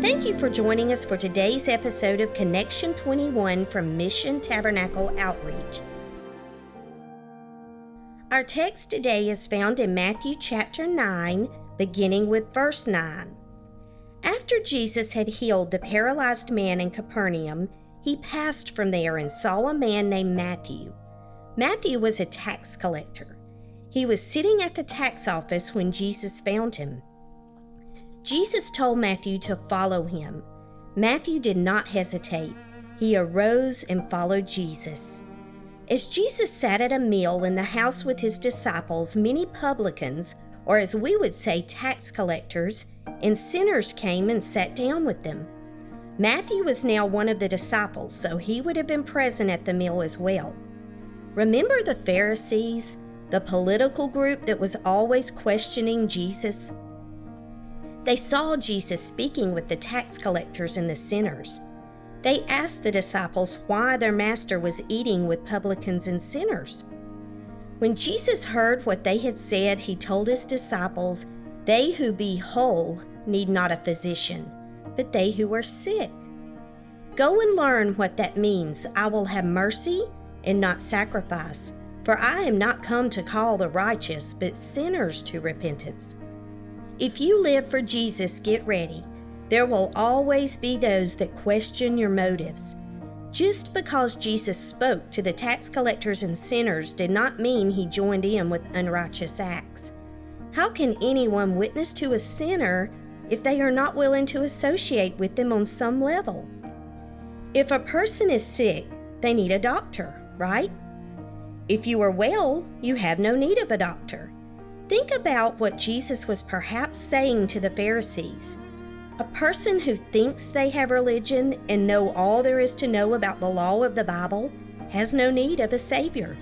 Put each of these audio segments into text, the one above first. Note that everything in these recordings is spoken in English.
Thank you for joining us for today's episode of Connection 21 from Mission Tabernacle Outreach. Our text today is found in Matthew chapter 9, beginning with verse 9. After Jesus had healed the paralyzed man in Capernaum, he passed from there and saw a man named Matthew. Matthew was a tax collector. He was sitting at the tax office when Jesus found him. Jesus told Matthew to follow him. Matthew did not hesitate. He arose and followed Jesus. As Jesus sat at a meal in the house with his disciples, many publicans, or as we would say, tax collectors, and sinners came and sat down with them. Matthew was now one of the disciples, so he would have been present at the meal as well. Remember the Pharisees, the political group that was always questioning Jesus? They saw Jesus speaking with the tax collectors and the sinners. They asked the disciples why their master was eating with publicans and sinners. When Jesus heard what they had said, he told his disciples, They who be whole need not a physician, but they who are sick. Go and learn what that means. I will have mercy and not sacrifice, for I am not come to call the righteous, but sinners to repentance. If you live for Jesus, get ready. There will always be those that question your motives. Just because Jesus spoke to the tax collectors and sinners did not mean he joined in with unrighteous acts. How can anyone witness to a sinner if they are not willing to associate with them on some level? If a person is sick, they need a doctor, right? If you are well, you have no need of a doctor. Think about what Jesus was perhaps saying to the Pharisees. A person who thinks they have religion and know all there is to know about the law of the Bible has no need of a Savior.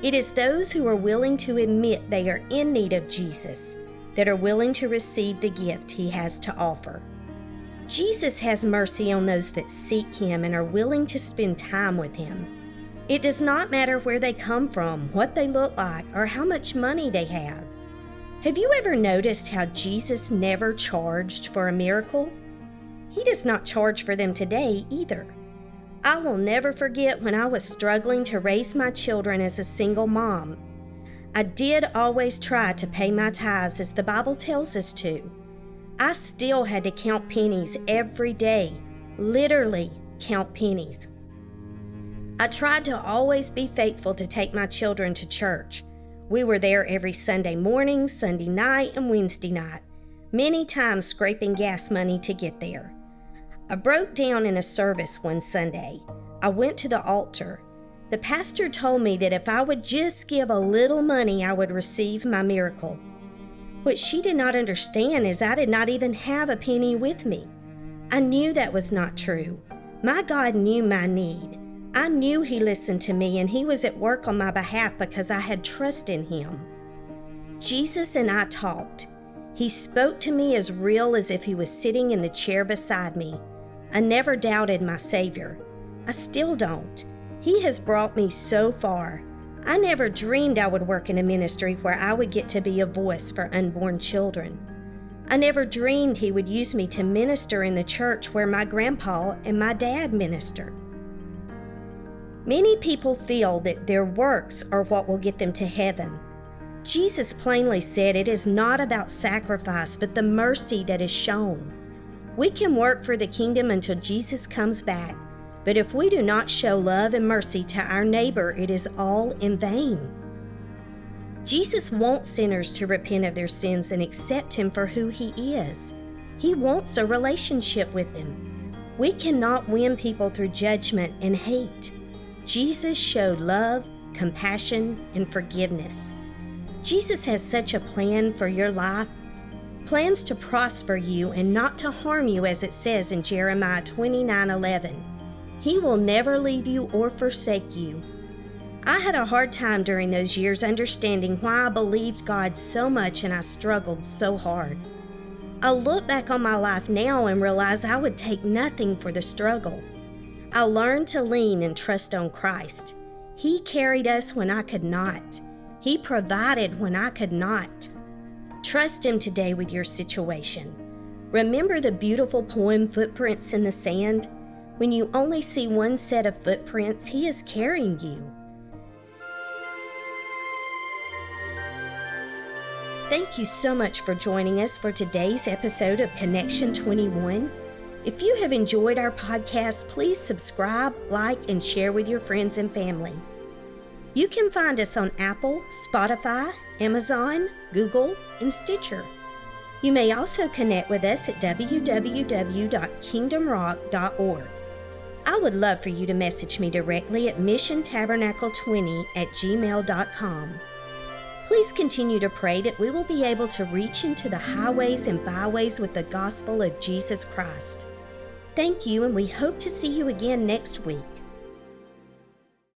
It is those who are willing to admit they are in need of Jesus that are willing to receive the gift he has to offer. Jesus has mercy on those that seek him and are willing to spend time with him. It does not matter where they come from, what they look like, or how much money they have. Have you ever noticed how Jesus never charged for a miracle? He does not charge for them today either. I will never forget when I was struggling to raise my children as a single mom. I did always try to pay my tithes as the Bible tells us to. I still had to count pennies every day, literally count pennies. I tried to always be faithful to take my children to church. We were there every Sunday morning, Sunday night, and Wednesday night, many times scraping gas money to get there. I broke down in a service one Sunday. I went to the altar. The pastor told me that if I would just give a little money, I would receive my miracle. What she did not understand is I did not even have a penny with me. I knew that was not true. My God knew my need. I knew He listened to me and He was at work on my behalf because I had trust in Him. Jesus and I talked. He spoke to me as real as if He was sitting in the chair beside me. I never doubted my Savior. I still don't. He has brought me so far. I never dreamed I would work in a ministry where I would get to be a voice for unborn children. I never dreamed He would use me to minister in the church where my grandpa and my dad ministered. Many people feel that their works are what will get them to heaven. Jesus plainly said it is not about sacrifice, but the mercy that is shown. We can work for the kingdom until Jesus comes back, but if we do not show love and mercy to our neighbor, it is all in vain. Jesus wants sinners to repent of their sins and accept Him for who He is. He wants a relationship with Him. We cannot win people through judgment and hate. Jesus showed love, compassion, and forgiveness. Jesus has such a plan for your life. plans to prosper you and not to harm you, as it says in Jeremiah 29 11. He will never leave you or forsake you. I had a hard time during those years understanding why I believed God so much and I struggled so hard. I look back on my life now and realize I would take nothing for the struggle. I learned to lean and trust on Christ. He carried us when I could not. He provided when I could not. Trust Him today with your situation. Remember the beautiful poem Footprints in the Sand? When you only see one set of footprints, He is carrying you. Thank you so much for joining us for today's episode of Connection 21. If you have enjoyed our podcast, please subscribe, like, and share with your friends and family. You can find us on Apple, Spotify, Amazon, Google, and Stitcher. You may also connect with us at www.kingdomrock.org. I would love for you to message me directly at missiontabernacle20 at gmail.com. Please continue to pray that we will be able to reach into the highways and byways with the gospel of Jesus Christ. Thank you, and we hope to see you again next week.